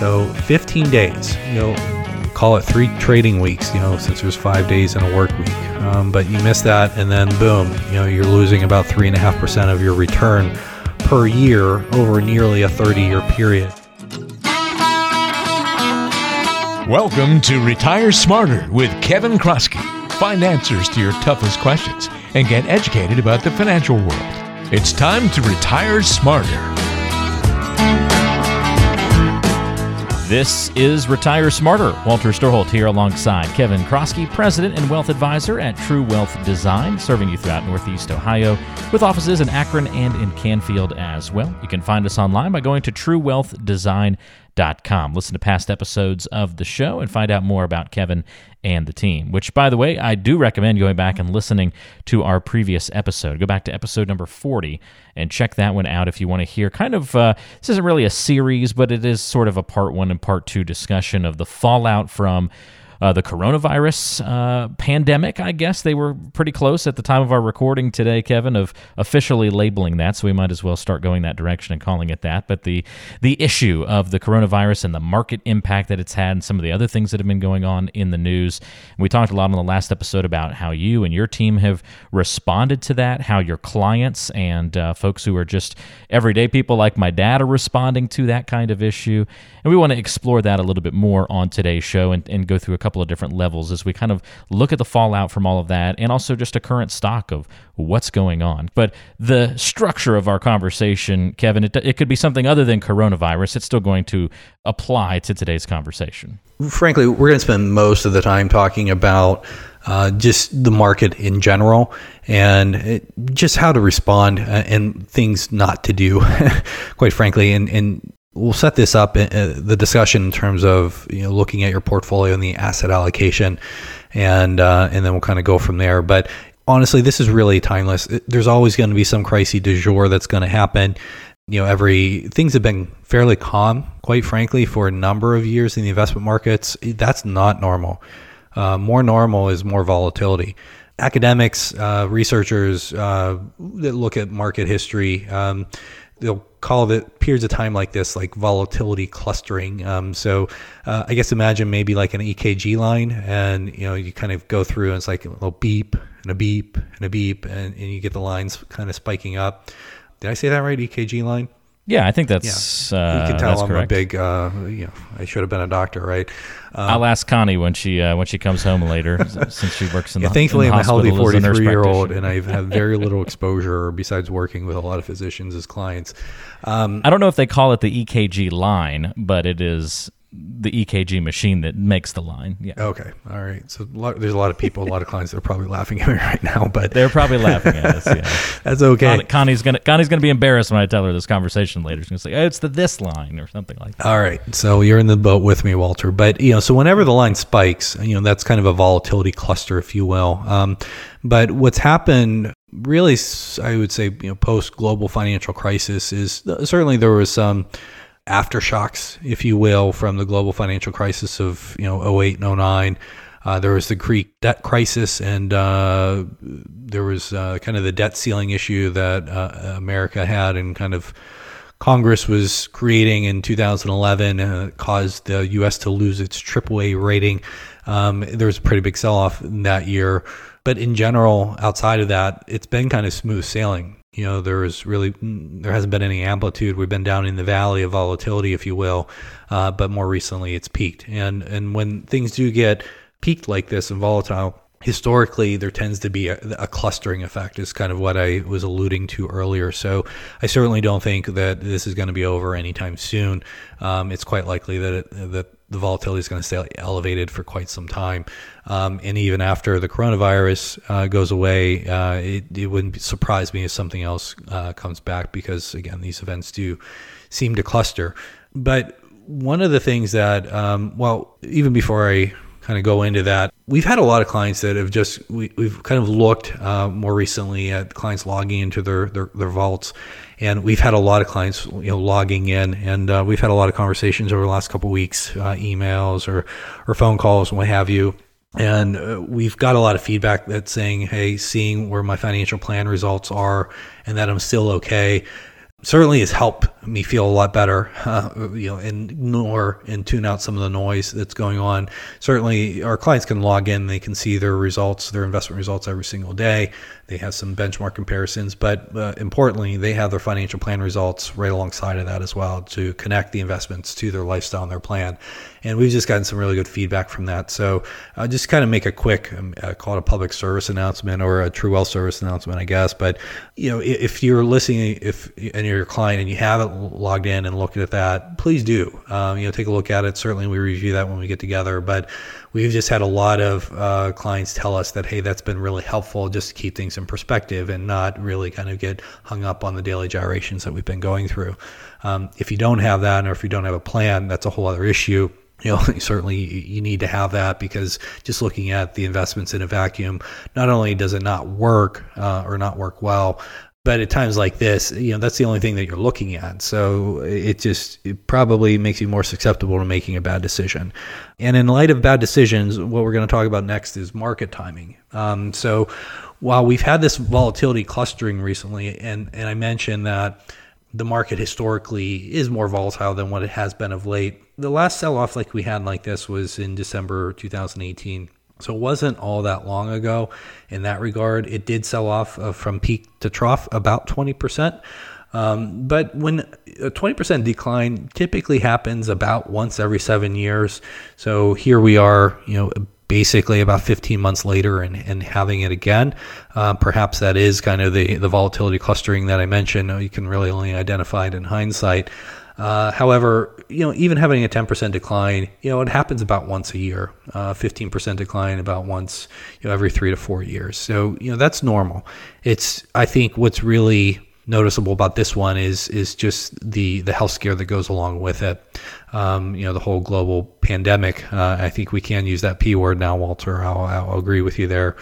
So 15 days, you know, call it three trading weeks, you know, since there's five days in a work week. Um, but you miss that, and then boom, you know, you're losing about three and a half percent of your return per year over nearly a 30 year period. Welcome to Retire Smarter with Kevin Kroskey. Find answers to your toughest questions and get educated about the financial world. It's time to retire smarter. This is Retire Smarter. Walter Storholt here alongside Kevin Kroskey, President and Wealth Advisor at True Wealth Design, serving you throughout Northeast Ohio with offices in Akron and in Canfield as well. You can find us online by going to truewealthdesign.com Com. Listen to past episodes of the show and find out more about Kevin and the team, which, by the way, I do recommend going back and listening to our previous episode. Go back to episode number 40 and check that one out if you want to hear kind of, uh, this isn't really a series, but it is sort of a part one and part two discussion of the fallout from uh, the coronavirus uh, pandemic. I guess they were pretty close at the time of our recording today, Kevin, of officially labeling that. So we might as well start going that direction and calling it that. But the the issue of the coronavirus and the market impact that it's had, and some of the other things that have been going on in the news. We talked a lot on the last episode about how you and your team have responded to that, how your clients and uh, folks who are just everyday people like my dad are responding to that kind of issue. And we want to explore that a little bit more on today's show and, and go through a couple of different levels as we kind of look at the fallout from all of that and also just a current stock of what's going on. But the structure of our conversation, Kevin, it, it could be something other than coronavirus. It's still going to apply to today's conversation. Frankly, we're going to spend most of the time talking about uh, just the market in general and it, just how to respond uh, and things not to do, quite frankly. And, and we'll set this up in, uh, the discussion in terms of you know looking at your portfolio and the asset allocation, and uh, and then we'll kind of go from there. But honestly, this is really timeless. There's always going to be some crisis du jour that's going to happen. You know, every things have been fairly calm, quite frankly, for a number of years in the investment markets. That's not normal. Uh, more normal is more volatility. Academics, uh, researchers uh, that look at market history, um, they'll call it periods of time like this like volatility clustering. Um, so uh, I guess imagine maybe like an EKG line, and you know you kind of go through and it's like a little beep and a beep and a beep, and, and you get the lines kind of spiking up. Did I say that right? EKG line. Yeah, I think that's. Yeah. Uh, you can tell I'm correct. a big. Uh, you know, I should have been a doctor, right? Um, I'll ask Connie when she uh, when she comes home later, since she works in yeah, the. Thankfully, in the I'm a healthy 43 year old, and I've had very little exposure besides working with a lot of physicians as clients. Um, I don't know if they call it the EKG line, but it is the EKG machine that makes the line. Yeah. Okay. All right. So a lot, there's a lot of people, a lot of clients that are probably laughing at me right now, but they're probably laughing at us. Yeah. That's okay. Connie, Connie's gonna Connie's gonna be embarrassed when I tell her this conversation later. She's gonna say, oh, "It's the this line" or something like that. All right. So you're in the boat with me, Walter. But you know, so whenever the line spikes, you know, that's kind of a volatility cluster, if you will. Um, but what's happened really, I would say, you know, post global financial crisis is uh, certainly there was some aftershocks, if you will, from the global financial crisis of you know 08 and 09. Uh, there was the Greek debt crisis, and uh, there was uh, kind of the debt ceiling issue that uh, America had, and kind of Congress was creating in 2011, and caused the U.S. to lose its AAA rating. Um, there was a pretty big sell-off that year, but in general, outside of that, it's been kind of smooth sailing. You know, there is really there hasn't been any amplitude. We've been down in the valley of volatility, if you will, uh, but more recently it's peaked. And and when things do get peaked like this and volatile, historically there tends to be a, a, clustering effect is kind of what i was alluding to earlier so i certainly don't think that this is going to be over anytime soon um, it's quite likely that it, that the volatility is going to stay elevated for quite some time. Um, and even after the coronavirus uh, goes away, uh, it, it, wouldn't surprise me if something else uh, comes back because, again, these events do seem to cluster. But one of the things that, um, well, even before I kind of go into that, we've had a lot of clients that have just, we, have kind of looked uh, more recently at clients logging into their, their, their vaults. And we've had a lot of clients you know logging in. And uh, we've had a lot of conversations over the last couple weeks uh, emails or or phone calls and what have you. And uh, we've got a lot of feedback that's saying hey seeing where my financial plan results are and that i'm still okay certainly has helped me feel a lot better, uh, you know, and more and tune out some of the noise that's going on. Certainly, our clients can log in; they can see their results, their investment results every single day. They have some benchmark comparisons, but uh, importantly, they have their financial plan results right alongside of that as well to connect the investments to their lifestyle and their plan. And we've just gotten some really good feedback from that. So I'll just kind of make a quick, um, uh, call it a public service announcement or a True Wealth service announcement, I guess. But you know, if you're listening, if and you're a client and you haven't logged in and looked at that, please do. Um, you know, take a look at it. Certainly, we review that when we get together, but we've just had a lot of uh, clients tell us that hey that's been really helpful just to keep things in perspective and not really kind of get hung up on the daily gyrations that we've been going through um, if you don't have that or if you don't have a plan that's a whole other issue you know certainly you need to have that because just looking at the investments in a vacuum not only does it not work uh, or not work well but at times like this you know that's the only thing that you're looking at. So it just it probably makes you more susceptible to making a bad decision. And in light of bad decisions what we're going to talk about next is market timing. Um, so while we've had this volatility clustering recently and and i mentioned that the market historically is more volatile than what it has been of late the last sell off like we had like this was in december 2018 so it wasn't all that long ago in that regard. It did sell off uh, from peak to trough about 20%. Um, but when a 20% decline typically happens about once every seven years. So here we are, you know, basically about 15 months later and, and having it again. Uh, perhaps that is kind of the, the volatility clustering that I mentioned. You can really only identify it in hindsight. Uh, however, you know, even having a 10% decline, you know, it happens about once a year. Uh, 15% decline about once, you know, every three to four years. So, you know, that's normal. It's, I think, what's really noticeable about this one is is just the the health scare that goes along with it. Um, you know, the whole global pandemic. Uh, I think we can use that p word now, Walter. I'll, I'll agree with you there.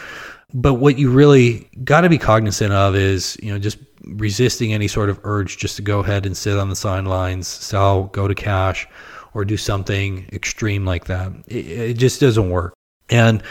But what you really got to be cognizant of is, you know, just resisting any sort of urge just to go ahead and sit on the sidelines, sell, go to cash, or do something extreme like that. It, it just doesn't work. And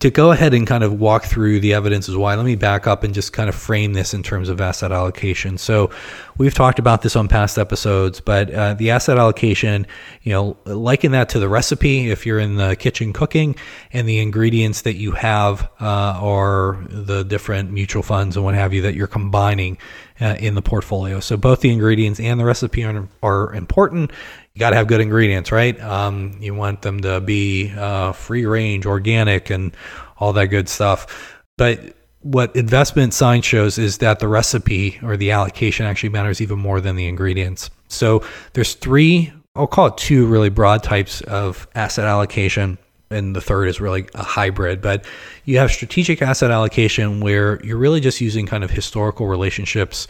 to go ahead and kind of walk through the evidence is why, let me back up and just kind of frame this in terms of asset allocation. So, we've talked about this on past episodes, but uh, the asset allocation, you know, liken that to the recipe if you're in the kitchen cooking, and the ingredients that you have uh, are the different mutual funds and what have you that you're combining uh, in the portfolio. So, both the ingredients and the recipe are, are important you got to have good ingredients, right? Um, you want them to be uh, free range, organic, and all that good stuff. But what investment science shows is that the recipe or the allocation actually matters even more than the ingredients. So there's three, I'll call it two really broad types of asset allocation. And the third is really a hybrid. But you have strategic asset allocation where you're really just using kind of historical relationships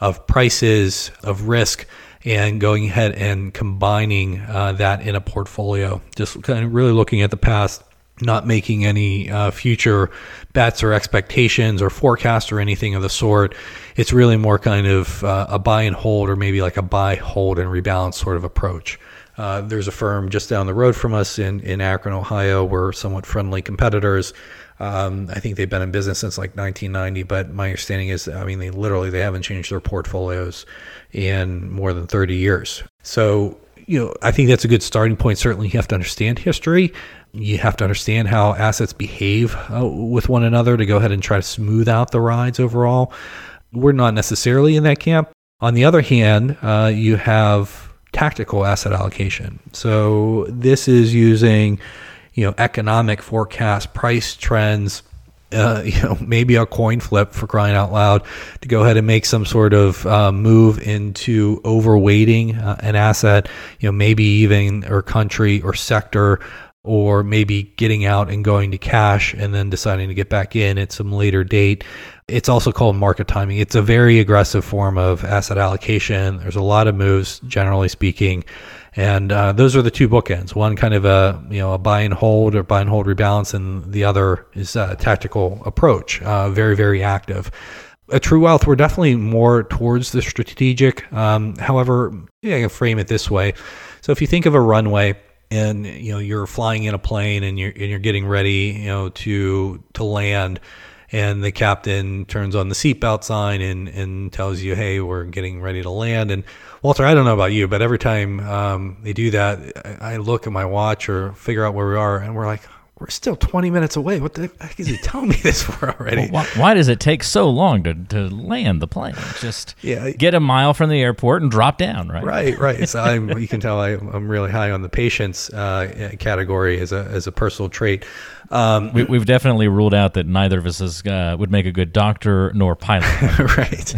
of prices, of risk and going ahead and combining uh, that in a portfolio. Just kind of really looking at the past, not making any uh, future bets or expectations or forecasts or anything of the sort. It's really more kind of uh, a buy and hold or maybe like a buy, hold, and rebalance sort of approach. Uh, there's a firm just down the road from us in, in Akron, Ohio. We're somewhat friendly competitors. Um, I think they've been in business since like 1990, but my understanding is, I mean, they literally they haven't changed their portfolios in more than 30 years. So, you know, I think that's a good starting point. Certainly, you have to understand history. You have to understand how assets behave uh, with one another to go ahead and try to smooth out the rides overall. We're not necessarily in that camp. On the other hand, uh, you have tactical asset allocation. So this is using, you know, economic forecast, price trends, uh, you know, maybe a coin flip for crying out loud to go ahead and make some sort of uh, move into overweighting uh, an asset, you know, maybe even or country or sector, or maybe getting out and going to cash and then deciding to get back in at some later date. It's also called market timing. It's a very aggressive form of asset allocation. There's a lot of moves, generally speaking. And uh, those are the two bookends. One kind of a you know a buy and hold or buy and hold rebalance, and the other is a tactical approach. Uh, very very active. At True Wealth, we're definitely more towards the strategic. Um, however, yeah, I can frame it this way. So if you think of a runway, and you know you're flying in a plane and you're and you're getting ready, you know, to to land and the captain turns on the seatbelt sign and, and tells you, hey, we're getting ready to land. And Walter, I don't know about you, but every time um, they do that, I, I look at my watch or figure out where we are, and we're like, we're still 20 minutes away. What the heck is he telling me this for already? Well, why, why, does it take so long to, to land the plane? Just yeah. get a mile from the airport and drop down, right? Right, right. So I'm, you can tell I, am really high on the patience uh, category as a, as a personal trait. Um, we, have definitely ruled out that neither of us is, uh, would make a good doctor nor pilot. right.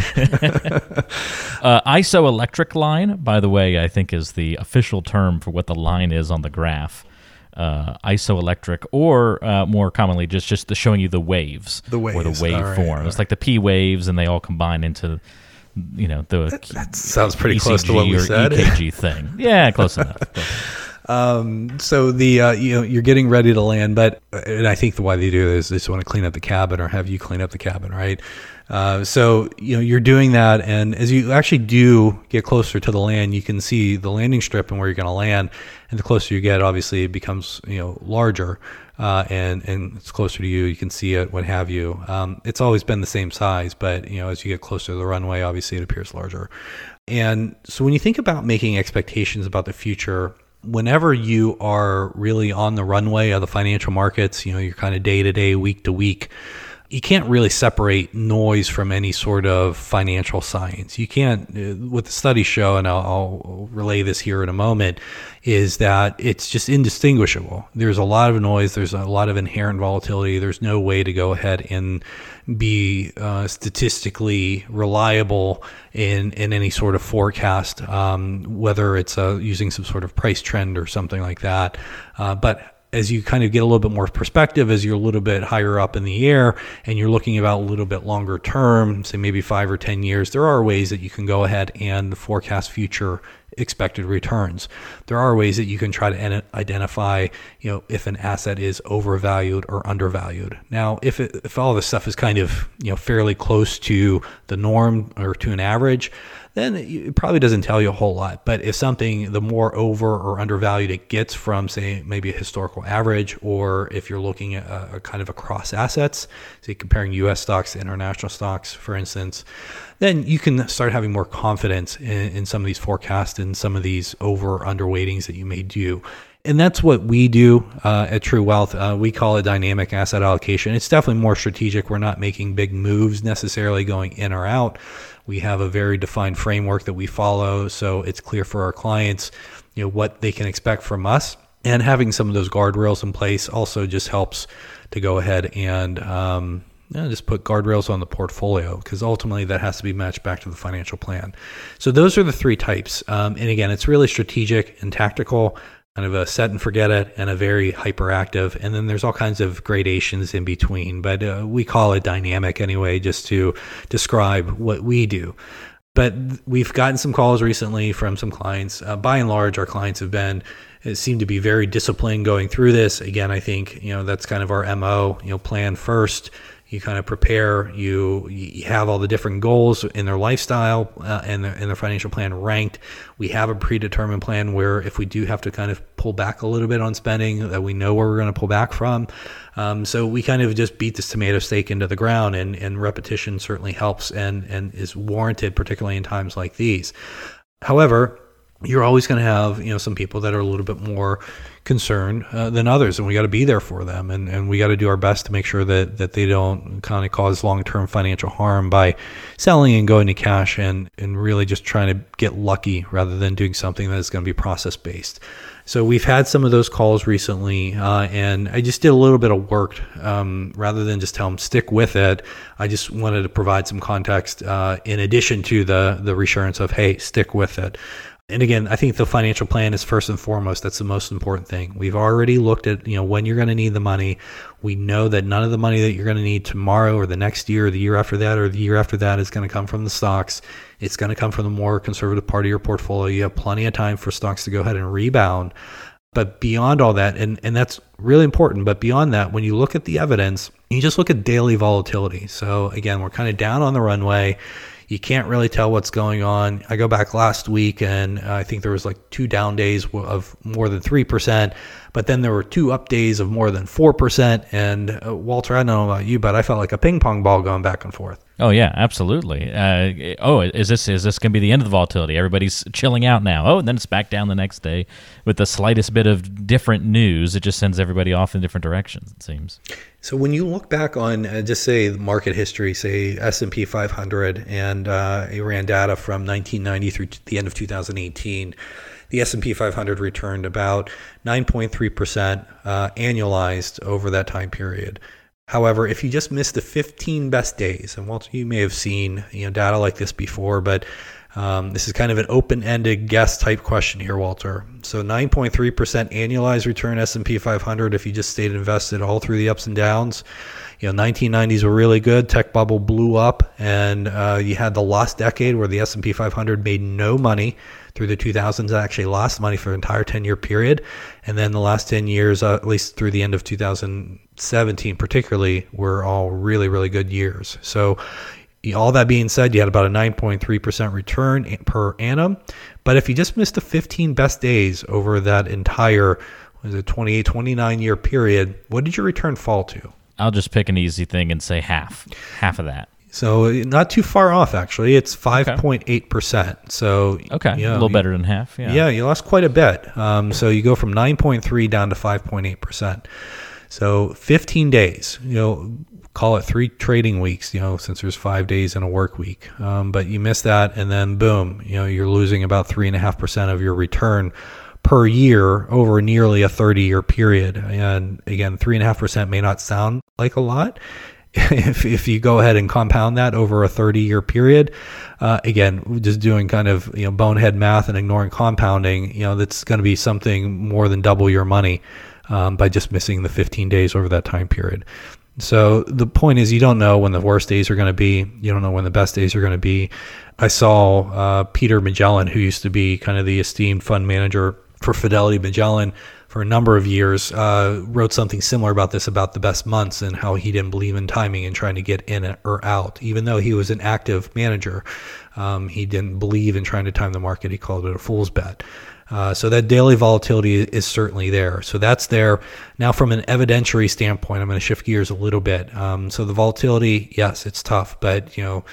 uh, isoelectric line, by the way, I think is the official term for what the line is on the graph uh, isoelectric, or uh, more commonly just just the showing you the waves, the waves, or the waveform. Right, it's like the P waves, and they all combine into you know the that, that sounds pretty ECG close to what we said. EKG thing. Yeah, close enough. Um, so the uh, you know you're getting ready to land, but and I think the why they do this is they just want to clean up the cabin or have you clean up the cabin, right? Uh, so you know you're doing that, and as you actually do get closer to the land, you can see the landing strip and where you're going to land. And the closer you get, obviously, it becomes you know larger, uh, and and it's closer to you. You can see it, what have you. Um, it's always been the same size, but you know as you get closer to the runway, obviously it appears larger. And so when you think about making expectations about the future whenever you are really on the runway of the financial markets, you know, you're kind of day to day, week to week, you can't really separate noise from any sort of financial science. You can't, uh, what the studies show, and I'll, I'll, relay this here in a moment, is that it's just indistinguishable. There's a lot of noise, there's a lot of inherent volatility. There's no way to go ahead and be uh, statistically reliable in, in any sort of forecast, um, whether it's uh, using some sort of price trend or something like that. Uh, but as you kind of get a little bit more perspective, as you're a little bit higher up in the air and you're looking about a little bit longer term, say maybe five or 10 years, there are ways that you can go ahead and forecast future expected returns. There are ways that you can try to identify, you know, if an asset is overvalued or undervalued. Now, if it, if all this stuff is kind of, you know, fairly close to the norm or to an average, then it probably doesn't tell you a whole lot. But if something, the more over or undervalued it gets from, say, maybe a historical average, or if you're looking at a, a kind of across assets, say comparing US stocks to international stocks, for instance, then you can start having more confidence in, in some of these forecasts and some of these over underweightings that you may do. And that's what we do uh, at True Wealth. Uh, we call it dynamic asset allocation. It's definitely more strategic. We're not making big moves necessarily going in or out. We have a very defined framework that we follow, so it's clear for our clients, you know, what they can expect from us. And having some of those guardrails in place also just helps to go ahead and um, you know, just put guardrails on the portfolio because ultimately that has to be matched back to the financial plan. So those are the three types. Um, and again, it's really strategic and tactical kind of a set and forget it and a very hyperactive. And then there's all kinds of gradations in between but uh, we call it dynamic anyway just to describe what we do. But we've gotten some calls recently from some clients. Uh, by and large our clients have been it seem to be very disciplined going through this. Again i think you know that's kind of our mo you know plan first you kind of prepare you you have all the different goals in their lifestyle uh, and, their, and their financial plan ranked. We have a predetermined plan where if we do have to kind of pull back a little bit on spending that we know where we're going to pull back from. Um, so we kind of just beat this tomato stake into the ground and, and repetition certainly helps and, and is warranted particularly in times like these. However you're always going to have you know some people that are a little bit more concerned uh, than others and we got to be there for them and, and we got to do our best to make sure that that they don't kind of cause long-term financial harm by selling and going to cash and and really just trying to get lucky rather than doing something that is going to be process based so we've had some of those calls recently, uh, and I just did a little bit of work um, rather than just tell them stick with it. I just wanted to provide some context uh, in addition to the the reassurance of hey, stick with it. And again, I think the financial plan is first and foremost. That's the most important thing. We've already looked at, you know, when you're going to need the money. We know that none of the money that you're going to need tomorrow or the next year or the year after that or the year after that is going to come from the stocks. It's going to come from the more conservative part of your portfolio. You have plenty of time for stocks to go ahead and rebound. But beyond all that, and, and that's really important, but beyond that, when you look at the evidence, you just look at daily volatility. So again, we're kind of down on the runway You can't really tell what's going on. I go back last week and uh, I think there was like two down days of more than 3%, but then there were two up days of more than 4%. And uh, Walter, I don't know about you, but I felt like a ping pong ball going back and forth. Oh yeah, absolutely. Uh, oh, is this is this going to be the end of the volatility? Everybody's chilling out now. Oh, and then it's back down the next day with the slightest bit of different news. It just sends everybody off in different directions. It seems. So when you look back on uh, just say market history, say S and P 500, and uh, it ran data from 1990 through the end of 2018 the S&P 500 returned about 9.3% uh, annualized over that time period. However, if you just miss the 15 best days, and Walter, you may have seen you know data like this before, but um, this is kind of an open-ended guess type question here, Walter. So 9.3% annualized return S&P 500 if you just stayed invested all through the ups and downs. You know, 1990s were really good. Tech bubble blew up, and uh, you had the lost decade where the S&P 500 made no money through the 2000s. actually lost money for an entire 10-year period, and then the last 10 years, uh, at least through the end of 2000 17 particularly were all really really good years so all that being said you had about a 9.3% return per annum but if you just missed the 15 best days over that entire was it 28 29 year period what did your return fall to i'll just pick an easy thing and say half half of that so not too far off actually. It's 5.8%. So Okay, you know, a little better than half. Yeah. Yeah, you lost quite a bit. Um, so you go from 9.3 down to 5.8%. So 15 days, you know, call it three trading weeks, you know, since there's five days in a work week. Um, but you miss that, and then boom, you know, you're losing about three and a half percent of your return per year over nearly a 30 year period. And again, three and a half percent may not sound like a lot. if, if you go ahead and compound that over a 30 year period, uh, again, just doing kind of you know bonehead math and ignoring compounding, you know that's going to be something more than double your money um, by just missing the 15 days over that time period. So the point is, you don't know when the worst days are going to be. You don't know when the best days are going to be. I saw uh, Peter Magellan, who used to be kind of the esteemed fund manager for Fidelity Magellan for a number of years, uh, wrote something similar about this about the best months and how he didn't believe in timing and trying to get in or out. Even though he was an active manager, um, he didn't believe in trying to time the market. He called it a fool's bet. Uh, so that daily volatility is certainly there. So that's there. Now, from an evidentiary standpoint, I'm going to shift gears a little bit. Um, so the volatility, yes, it's tough, but you know,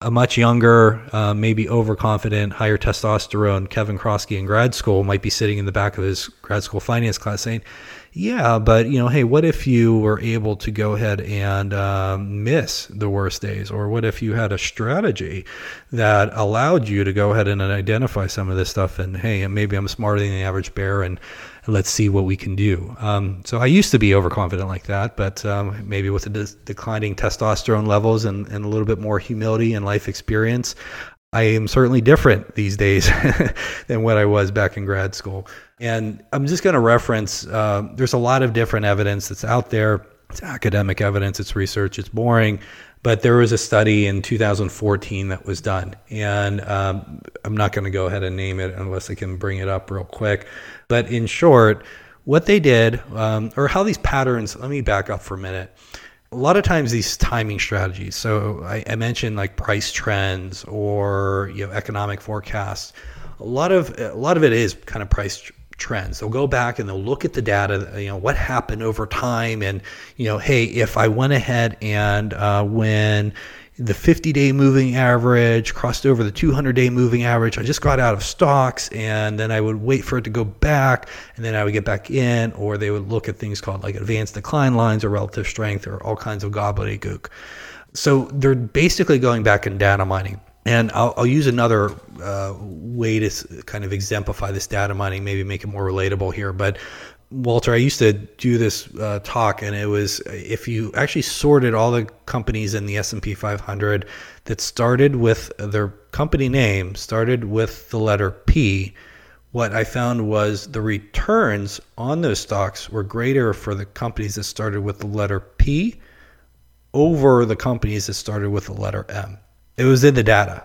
a much younger, uh, maybe overconfident, higher testosterone Kevin Kroskey in grad school might be sitting in the back of his grad school finance class saying, yeah, but you know, hey, what if you were able to go ahead and um, miss the worst days, or what if you had a strategy that allowed you to go ahead and identify some of this stuff? And hey, maybe I'm smarter than the average bear, and let's see what we can do. Um, so I used to be overconfident like that, but um, maybe with the de- declining testosterone levels and, and a little bit more humility and life experience, I am certainly different these days than what I was back in grad school. And I'm just going to reference uh, there's a lot of different evidence that's out there. It's academic evidence, it's research, it's boring. But there was a study in 2014 that was done. And um, I'm not going to go ahead and name it unless I can bring it up real quick. But in short, what they did, um, or how these patterns, let me back up for a minute a lot of times these timing strategies so I, I, mentioned like price trends or you know economic forecasts. A lot of a lot of it is kind of price trends. They'll go back and they'll look at the data you know what happened over time and you know hey if i went ahead and uh, when the 50 day moving average crossed over the 200 day moving average. I just got out of stocks and then I would wait for it to go back and then I would get back in, or they would look at things called like advanced decline lines or relative strength or all kinds of gobbledygook. So they're basically going back and data mining. And I'll, I'll use another uh, way to kind of exemplify this data mining, maybe make it more relatable here. But Walter, I used to do this uh, talk, and it was if you actually sorted all the companies in the S and P 500 that started with their company name started with the letter P. What I found was the returns on those stocks were greater for the companies that started with the letter P over the companies that started with the letter M. It was in the data.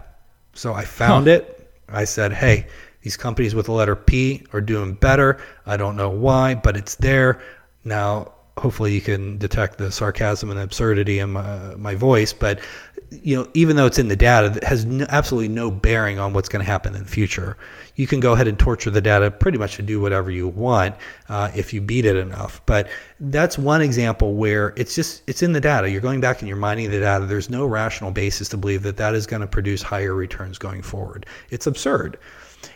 So I found huh. it. I said, hey, these companies with the letter P are doing better. I don't know why, but it's there. Now, hopefully you can detect the sarcasm and absurdity in my, my voice, but you know, even though it's in the data, it has no, absolutely no bearing on what's going to happen in the future. You can go ahead and torture the data pretty much to do whatever you want uh, if you beat it enough. But that's one example where it's just it's in the data. You're going back and you're mining the data. There's no rational basis to believe that that is going to produce higher returns going forward. It's absurd.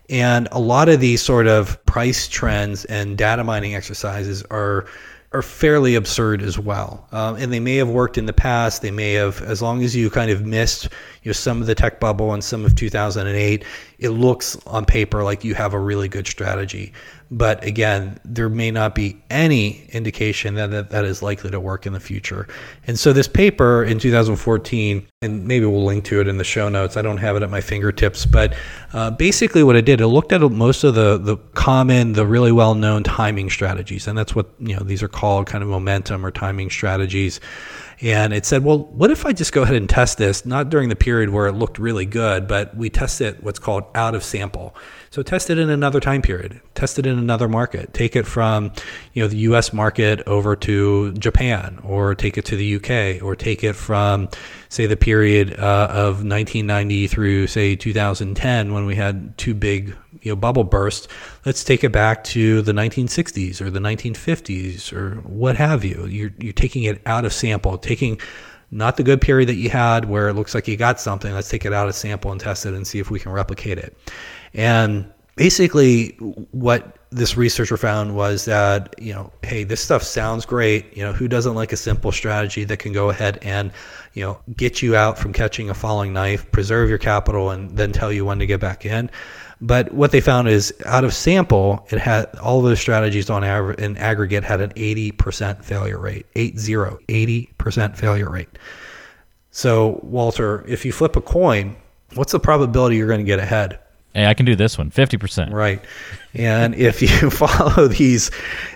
And a lot of these sort of price trends and data mining exercises are are fairly absurd as well. Um, and they may have worked in the past. They may have, as long as you kind of missed you know, some of the tech bubble and some of 2008, it looks on paper like you have a really good strategy. But again, there may not be any indication that, that that is likely to work in the future. And so this paper in 2014, and maybe we'll link to it in the show notes. I don't have it at my fingertips, but uh, basically what it did, it looked at most of the the common, the really well known timing strategies, and that's what you know these are called, kind of momentum or timing strategies. And it said, well, what if I just go ahead and test this, not during the period where it looked really good, but we test it what's called out of sample. So test it in another time period, test it in another market, take it from, you know, the US market over to Japan or take it to the UK or take it from say the period uh, of 1990 through say 2010 when we had two big you know bubble bursts. Let's take it back to the 1960s or the 1950s or what have you. You're, you're taking it out of sample taking not the good period that you had where it looks like you got something. Let's take it out of sample and test it and see if we can replicate it and basically what this researcher found was that you know hey this stuff sounds great. You know who doesn't like a simple strategy that can go ahead and you know get you out from catching a falling knife preserve your capital and then tell you when to get back in? But what they found is out of sample it had all those strategies on average in aggregate had an 80% failure rate. 80 80% failure rate. So walter if you flip a coin what's the probability you're going to get ahead Hey, I can do this one, 50%. Right. And if you follow these,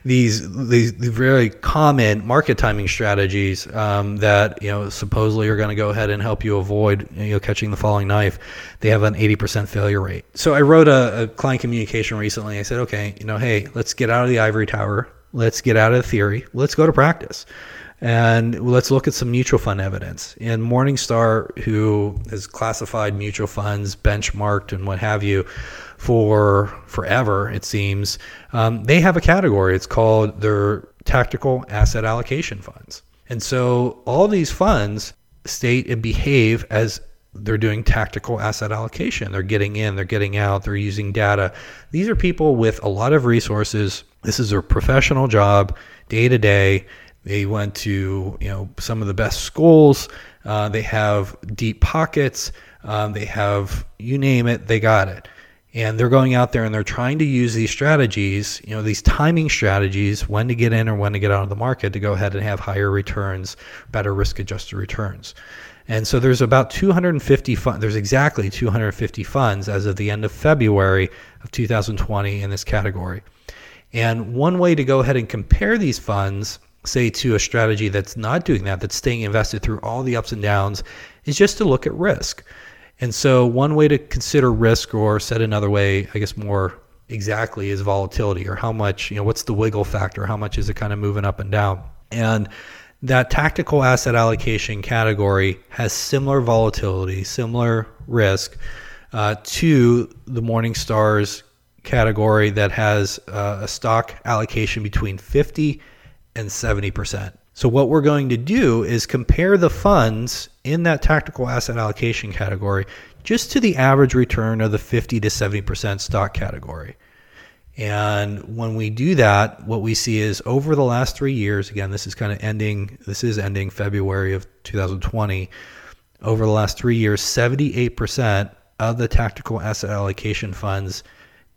these, these very common market timing strategies um, that, you know, supposedly are going to go ahead and help you avoid, you know, catching the falling knife, they have an 80% failure rate. So I wrote a, a client communication recently. I said, okay, you know, hey, let's get out of the ivory tower. Let's get out of the theory. Let's go to practice. And let's look at some mutual fund evidence. And Morningstar, who has classified mutual funds, benchmarked, and what have you for forever, it seems, um, they have a category. It's called their tactical asset allocation funds. And so all these funds state and behave as they're doing tactical asset allocation. They're getting in, they're getting out, they're using data. These are people with a lot of resources. This is their professional job, day to day they went to you know some of the best schools. Uh, they have deep pockets. Um, they have you name it, they got it. And they're going out there and they're trying to use these strategies, you know, these timing strategies, when to get in or when to get out of the market to go ahead and have higher returns, better risk-adjusted returns. And so there's about 250 funds. There's exactly 250 funds as of the end of February of 2020 in this category. And one way to go ahead and compare these funds say to a strategy that's not doing that, that's staying invested through all the ups and downs, is just to look at risk. And so, one way to consider risk, or said another way, I guess more exactly, is volatility, or how much, you know, what's the wiggle factor? How much is it kind of moving up and down? And that tactical asset allocation category has similar volatility, similar risk uh, to the Morningstar's category that has uh, a stock allocation between 50 and 70%. So, what we're going to do is compare the funds in that tactical asset allocation category just to the average return of the 50 to 70% stock category. And when we do that, what we see is over the last three years, again, this is kind of ending, this is ending February of 2020. Over the last three years, 78% of the tactical asset allocation funds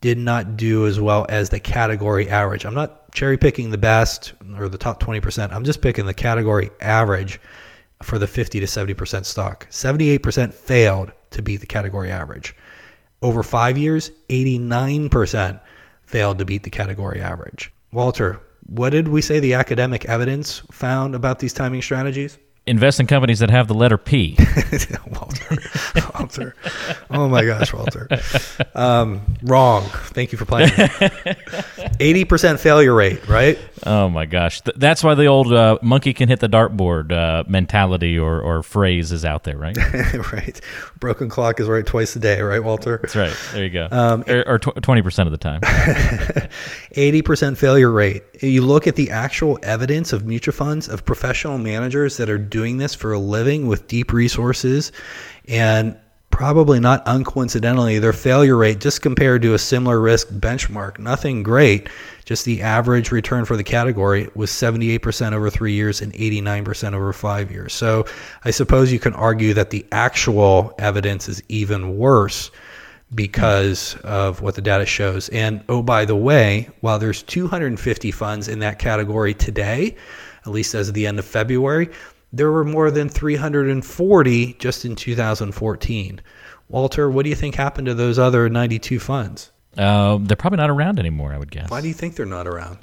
did not do as well as the category average. I'm not cherry picking the best or the top 20%. I'm just picking the category average for the 50 to 70% stock. 78% failed to beat the category average. Over five years, 89% failed to beat the category average. Walter, what did we say the academic evidence found about these timing strategies? Invest in companies that have the letter P. Walter, Walter. Oh my gosh, Walter. Um, wrong. Thank you for playing. Eighty percent failure rate, right? Oh my gosh, Th- that's why the old uh, "monkey can hit the dartboard" uh, mentality or, or phrase is out there, right? right. Broken clock is right twice a day, right, Walter? That's right. There you go. Um, or twenty percent of the time. Eighty percent failure rate. You look at the actual evidence of mutual funds of professional managers that are doing this for a living with deep resources, and probably not uncoincidentally, their failure rate just compared to a similar risk benchmark, nothing great, just the average return for the category was 78% over three years and 89% over five years. So I suppose you can argue that the actual evidence is even worse because of what the data shows. And oh, by the way, while there's 250 funds in that category today, at least as of the end of February, there were more than 340 just in 2014. Walter, what do you think happened to those other 92 funds? Uh, they're probably not around anymore, I would guess. Why do you think they're not around?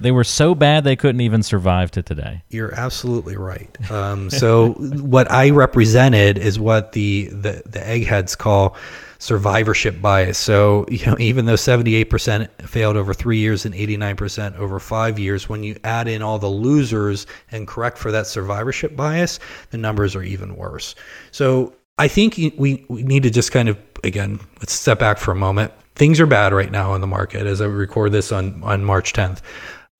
They were so bad they couldn't even survive to today. You're absolutely right. Um, so what I represented is what the, the the eggheads call survivorship bias. So you know, even though 78% failed over three years and 89% over five years, when you add in all the losers and correct for that survivorship bias, the numbers are even worse. So I think we, we need to just kind of again let's step back for a moment. Things are bad right now in the market as I record this on on March 10th.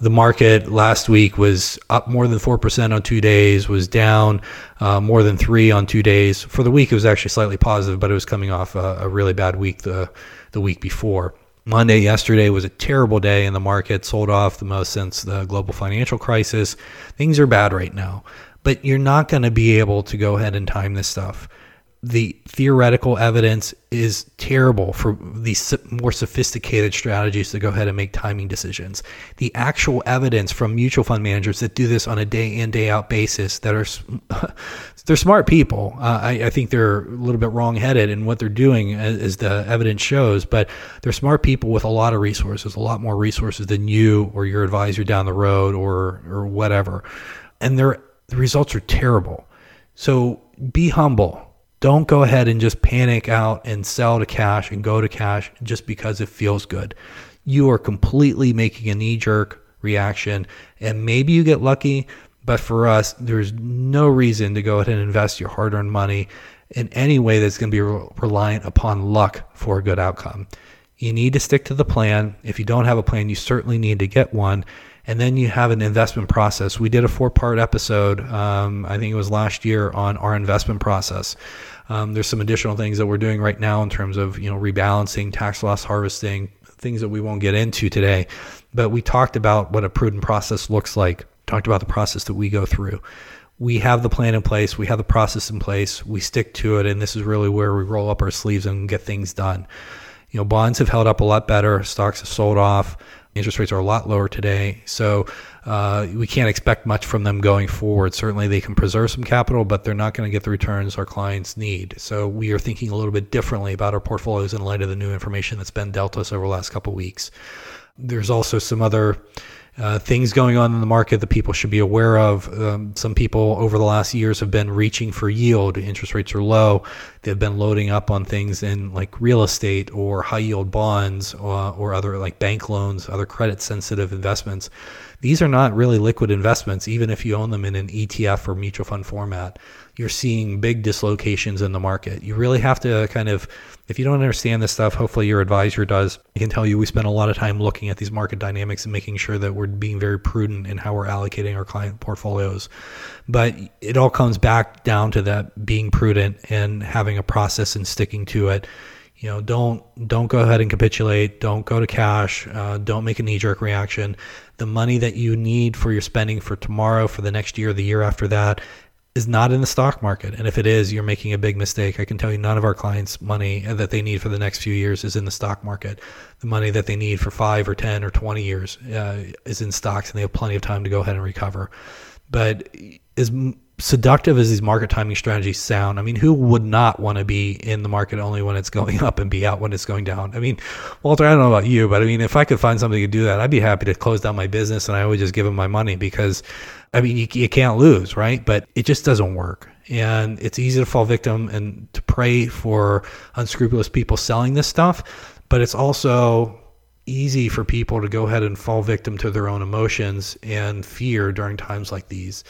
The market last week was up more than 4% on two days, was down uh, more than three on two days. For the week, it was actually slightly positive, but it was coming off a, a really bad week the, the week before. Monday, yesterday was a terrible day in the market, sold off the most since the global financial crisis. Things are bad right now, but you're not going to be able to go ahead and time this stuff the theoretical evidence is terrible for these more sophisticated strategies to go ahead and make timing decisions. The actual evidence from mutual fund managers that do this on a day in day out basis that are they're smart people. Uh, I, I, think they're a little bit wrong headed in what they're doing, as, as the evidence shows. But they're smart people with a lot of resources, a lot more resources than you or your advisor down the road or or whatever, and their the results are terrible. So be humble don't go ahead and just panic out and sell to cash and go to cash just because it feels good. You are completely making a knee jerk reaction, and maybe you get lucky, but for us, there's no reason to go ahead and invest your hard earned money in any way that's going to be re- reliant upon luck for a good outcome. You need to stick to the plan. If you don't have a plan, you certainly need to get one. And then you have an investment process. We did a four part episode, um, I think it was last year, on our investment process. Um, there's some additional things that we're doing right now in terms of you know rebalancing, tax loss harvesting, things that we won't get into today. But we talked about what a prudent process looks like. Talked about the process that we go through. We have the plan in place. We have the process in place. We stick to it, and this is really where we roll up our sleeves and get things done. You know, bonds have held up a lot better. Stocks have sold off. Interest rates are a lot lower today. So uh, we can't expect much from them going forward. Certainly, they can preserve some capital, but they're not going to get the returns our clients need. So we are thinking a little bit differently about our portfolios in light of the new information that's been dealt us over the last couple of weeks. There's also some other uh, things going on in the market that people should be aware of. Um, some people over the last years have been reaching for yield. Interest rates are low. They've been loading up on things in like real estate or high yield bonds or, uh, or other like bank loans, other credit sensitive investments. These are not really liquid investments, even if you own them in an ETF or mutual fund format. You're seeing big dislocations in the market. You really have to kind of if you don't understand this stuff, hopefully your advisor does. I can tell you we spend a lot of time looking at these market dynamics and making sure that we're being very prudent in how we're allocating our client portfolios. But it all comes back down to that being prudent and having a process and sticking to it. You know, don't don't go ahead and capitulate. Don't go to cash. Uh, don't make a knee jerk reaction. The money that you need for your spending for tomorrow, for the next year, the year after that, is not in the stock market. And if it is, you're making a big mistake. I can tell you none of our clients' money that they need for the next few years is in the stock market. The money that they need for five or 10 or 20 years uh, is in stocks, and they have plenty of time to go ahead and recover. But as seductive as these market timing strategies sound, I mean, who would not want to be in the market only when it's going up and be out when it's going down? I mean, Walter, I don't know about you, but I mean, if I could find somebody to do that, I'd be happy to close down my business and I would just give them my money because, I mean, you, you can't lose, right? But it just doesn't work. And it's easy to fall victim and to prey for unscrupulous people selling this stuff. But it's also easy for people to go ahead and fall victim to their own emotions and fear during times like these.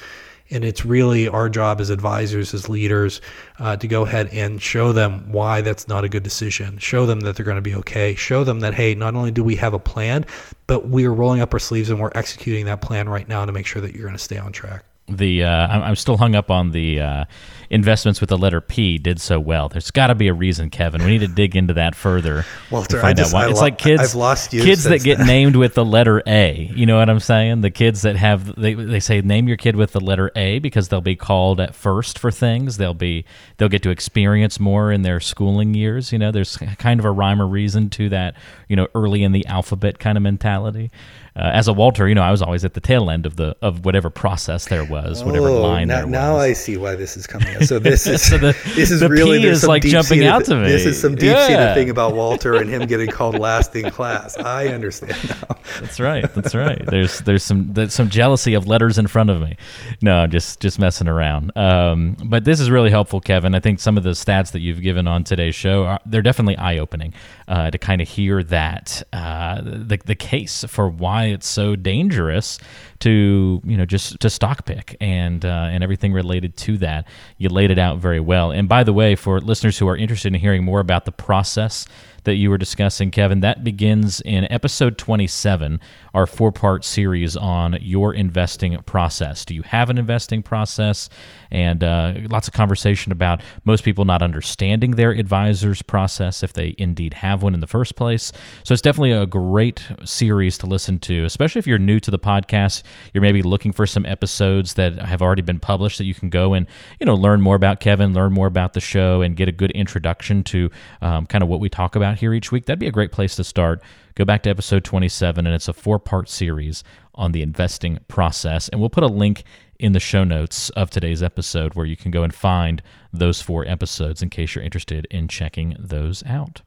And it's really our job as advisors, as leaders, uh, to go ahead and show them why that's not a good decision. Show them that they're going to be okay. Show them that, hey, not only do we have a plan, but we are rolling up our sleeves and we're executing that plan right now to make sure that you're going to stay on track the uh, I'm, still hung up on the uh, investments with the letter P did so well. There's got to be a reason, Kevin. We need to dig into that further. Walter, find just, out why. I it's lo- like kids. I've lost you. Kids that get named with the letter A. You know what I'm saying? The kids that have they they say name your kid with the letter A because they'll be called at first for things. They'll be they'll get to experience more in their schooling years. You know, there's kind of a rhyme or reason to that. You know, early in the alphabet kind of mentality uh, as a Walter, you know, I was always at the tail end of the of whatever process there was, whatever oh, line now, there was. Now I see why this is coming. Up. So this is so the, this is really is like jumping out to me. This is some deep yeah. seated thing about Walter and him getting called last in class. I understand now. That's right. That's right. There's there's some there's some jealousy of letters in front of me. No, just just messing around. Um, but this is really helpful, Kevin. I think some of the stats that you've given on today's show are, they're definitely eye opening uh, to kind of hear that uh, the the case for why it's so dangerous to you know just to stock pick and uh, and everything related to that. You laid it out very well. And by the way, for listeners who are interested in hearing more about the process that you were discussing, Kevin. That begins in episode 27, our four part series on your investing process. Do you have an investing process? And uh, lots of conversation about most people not understanding their advisor's process if they indeed have one in the first place. So it's definitely a great series to listen to, especially if you're new to the podcast. You're maybe looking for some episodes that have already been published that you can go and you know learn more about Kevin, learn more about the show, and get a good introduction to um, kind of what we talk about here each week, that'd be a great place to start. Go back to episode 27, and it's a four part series on the investing process. And we'll put a link in the show notes of today's episode where you can go and find those four episodes in case you're interested in checking those out.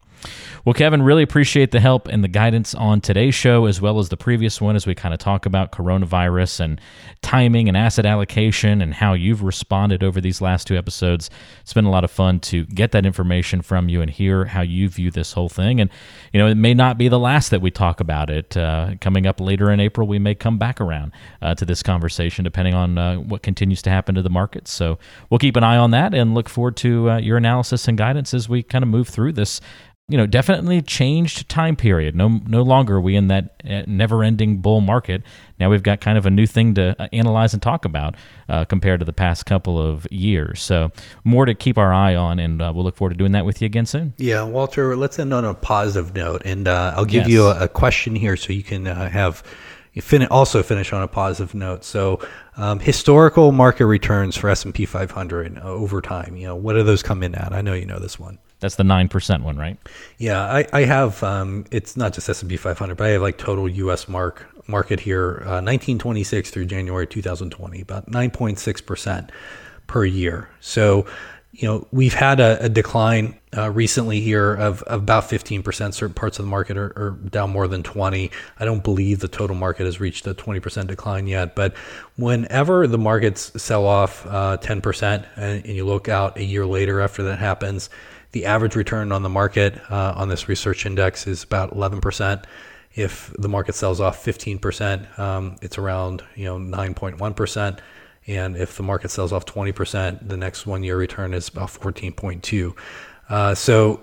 Well, Kevin, really appreciate the help and the guidance on today's show, as well as the previous one, as we kind of talk about coronavirus and timing and asset allocation and how you've responded over these last two episodes. It's been a lot of fun to get that information from you and hear how you view this whole thing. And, you know, it may not be the last that we talk about it. Uh, coming up later in April, we may come back around uh, to this conversation, depending on uh, what continues to happen to the markets. So we'll keep an eye on that and look forward to uh, your analysis and guidance as we kind of move through this you know, definitely changed time period. No, no longer are we in that uh, never-ending bull market. Now we've got kind of a new thing to uh, analyze and talk about uh, compared to the past couple of years. So more to keep our eye on, and uh, we'll look forward to doing that with you again soon. Yeah, Walter. Let's end on a positive note, and uh, I'll give yes. you a, a, question here so you can uh, have. Fin- also finish on a positive note. So, um, historical market returns for S and P 500 over time. You know, what do those come in at? I know you know this one. That's the nine percent one, right? Yeah, I, I have. Um, it's not just S and P 500, but I have like total U.S. mark market here, uh, 1926 through January 2020, about 9.6 percent per year. So, you know, we've had a, a decline uh, recently here of, of about 15 percent. Certain parts of the market are, are, down more than 20. I don't believe the total market has reached a 20 percent decline yet. But whenever the markets sell off uh, 10 percent, and, and you look out a year later after that happens the average return on the market uh, on this research index is about 11%. If the market sells off 15%, um, it's around you know 9.1%. And if the market sells off 20%, the next one year return is about 14.2. Uh, so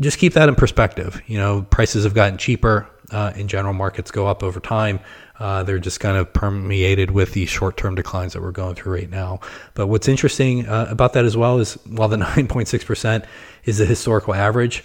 just keep that in perspective. You know, prices have gotten cheaper. Uh, in general, markets go up over time. Uh, they're just kind of permeated with the short-term declines that we're going through right now. But what's interesting uh, about that as well is while the 9.6% is the historical average,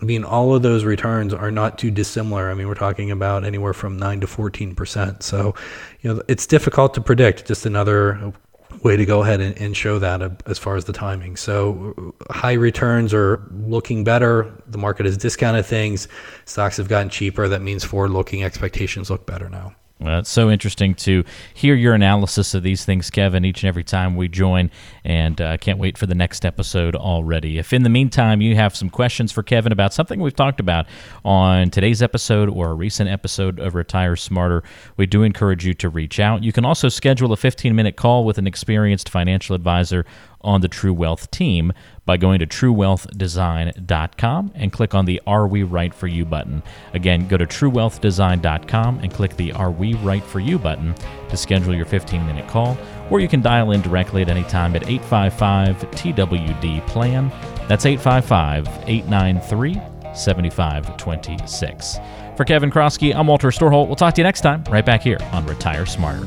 I mean, all of those returns are not too dissimilar. I mean, we're talking about anywhere from 9 to 14%. So, you know, it's difficult to predict. Just another way to go ahead and, and show that uh, as far as the timing. So, high returns are looking better. The market has discounted things. Stocks have gotten cheaper. That means forward looking expectations look better now. Well, it's so interesting to hear your analysis of these things, Kevin, each and every time we join, and uh, can't wait for the next episode already. If in the meantime you have some questions for Kevin about something we've talked about on today's episode or a recent episode of Retire Smarter, we do encourage you to reach out. You can also schedule a 15 minute call with an experienced financial advisor on the True Wealth team by going to truewealthdesign.com and click on the Are We Right For You button. Again, go to truewealthdesign.com and click the Are We Right For You button to schedule your 15 minute call, or you can dial in directly at any time at 855 TWD Plan. That's 855 893 7526. For Kevin Kroskey, I'm Walter Storholt. We'll talk to you next time, right back here on Retire Smarter.